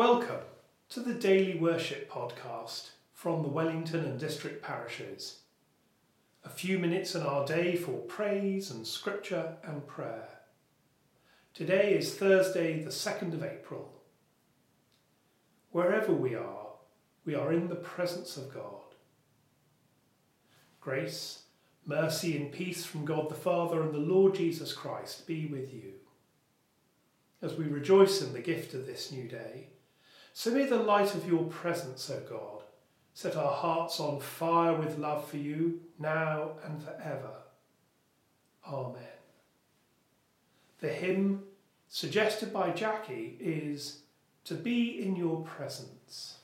Welcome to the Daily Worship Podcast from the Wellington and District Parishes. A few minutes in our day for praise and scripture and prayer. Today is Thursday, the 2nd of April. Wherever we are, we are in the presence of God. Grace, mercy, and peace from God the Father and the Lord Jesus Christ be with you. As we rejoice in the gift of this new day, so may the light of your presence, O God, set our hearts on fire with love for you, now and forever. Amen. The hymn suggested by Jackie is To Be in Your Presence.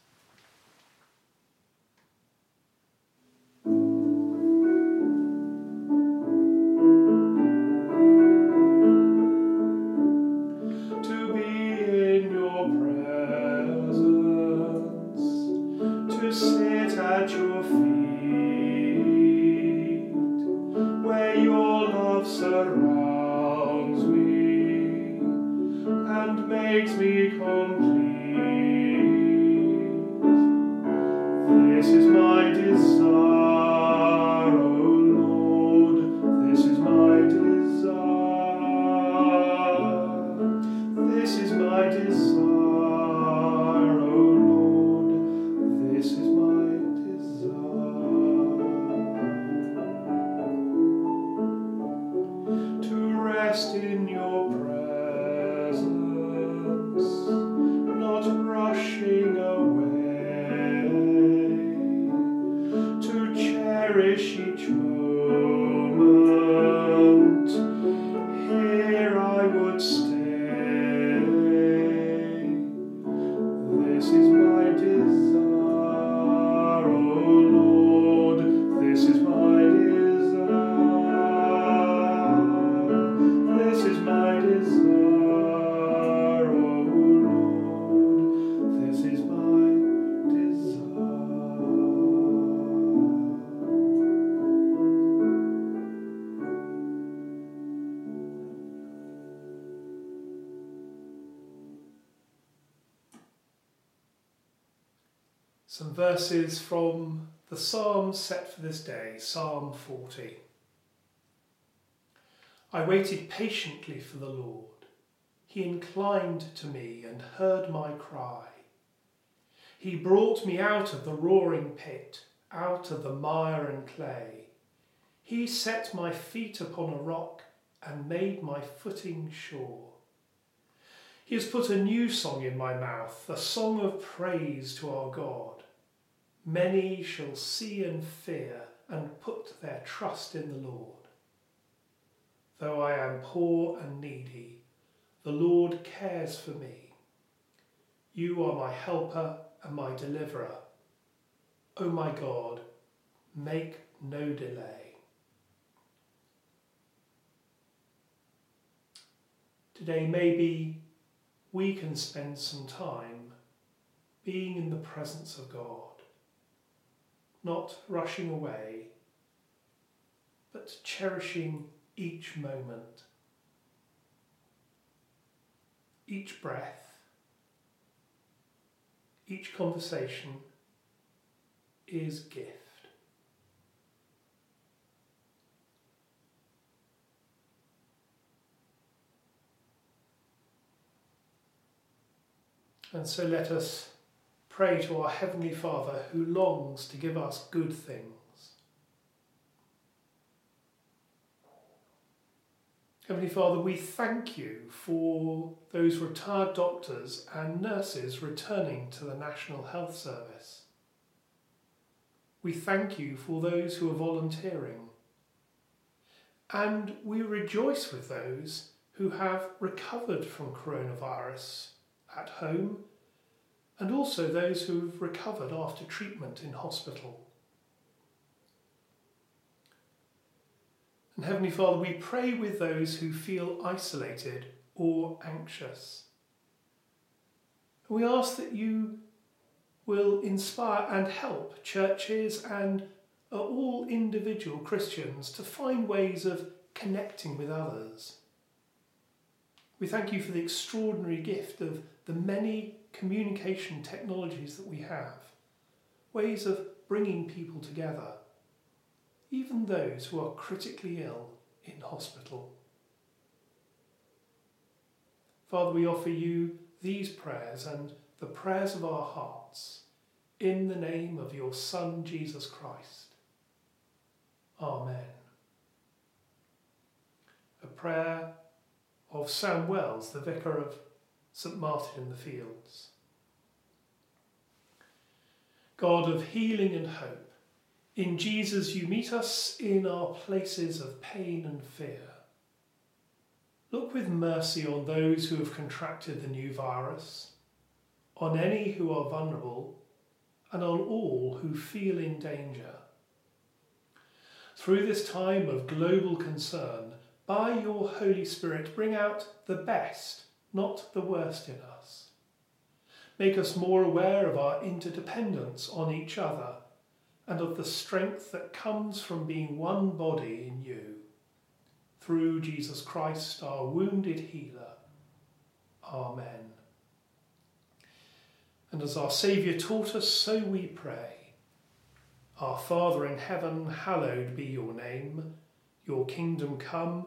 This is my desire, This is my desire, Some verses from the Psalms set for this day, Psalm 40. I waited patiently for the Lord. He inclined to me and heard my cry. He brought me out of the roaring pit, out of the mire and clay. He set my feet upon a rock and made my footing sure. He has put a new song in my mouth, a song of praise to our God. Many shall see and fear and put their trust in the Lord. Though I am poor and needy, the Lord cares for me. You are my helper and my deliverer. O my God, make no delay. Today, maybe we can spend some time being in the presence of God not rushing away, but cherishing each moment, each breath, each conversation is gift. And so let us pray to our Heavenly Father who longs to give us good things. Heavenly Father, we thank you for those retired doctors and nurses returning to the National Health Service. We thank you for those who are volunteering. And we rejoice with those who have recovered from coronavirus at home and also those who have recovered after treatment in hospital. And Heavenly Father, we pray with those who feel isolated or anxious. We ask that you will inspire and help churches and all individual Christians to find ways of connecting with others. We thank you for the extraordinary gift of the many communication technologies that we have, ways of bringing people together, even those who are critically ill in hospital. Father, we offer you these prayers and the prayers of our hearts in the name of your Son, Jesus Christ. Amen. A prayer of Sam Wells, the vicar of St Martin in the Fields. God of healing and hope, in Jesus you meet us in our places of pain and fear. Look with mercy on those who have contracted the new virus, on any who are vulnerable, and on all who feel in danger. Through this time of global concern, by your Holy Spirit, bring out the best, not the worst in us. Make us more aware of our interdependence on each other and of the strength that comes from being one body in you. Through Jesus Christ, our wounded healer. Amen. And as our Saviour taught us, so we pray. Our Father in heaven, hallowed be your name. Your kingdom come,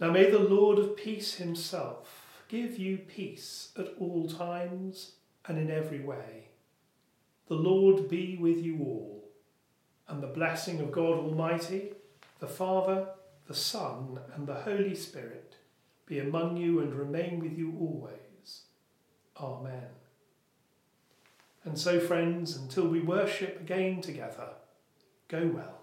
Now may the Lord of peace himself give you peace at all times and in every way. The Lord be with you all, and the blessing of God Almighty, the Father, the Son, and the Holy Spirit be among you and remain with you always. Amen. And so, friends, until we worship again together, go well.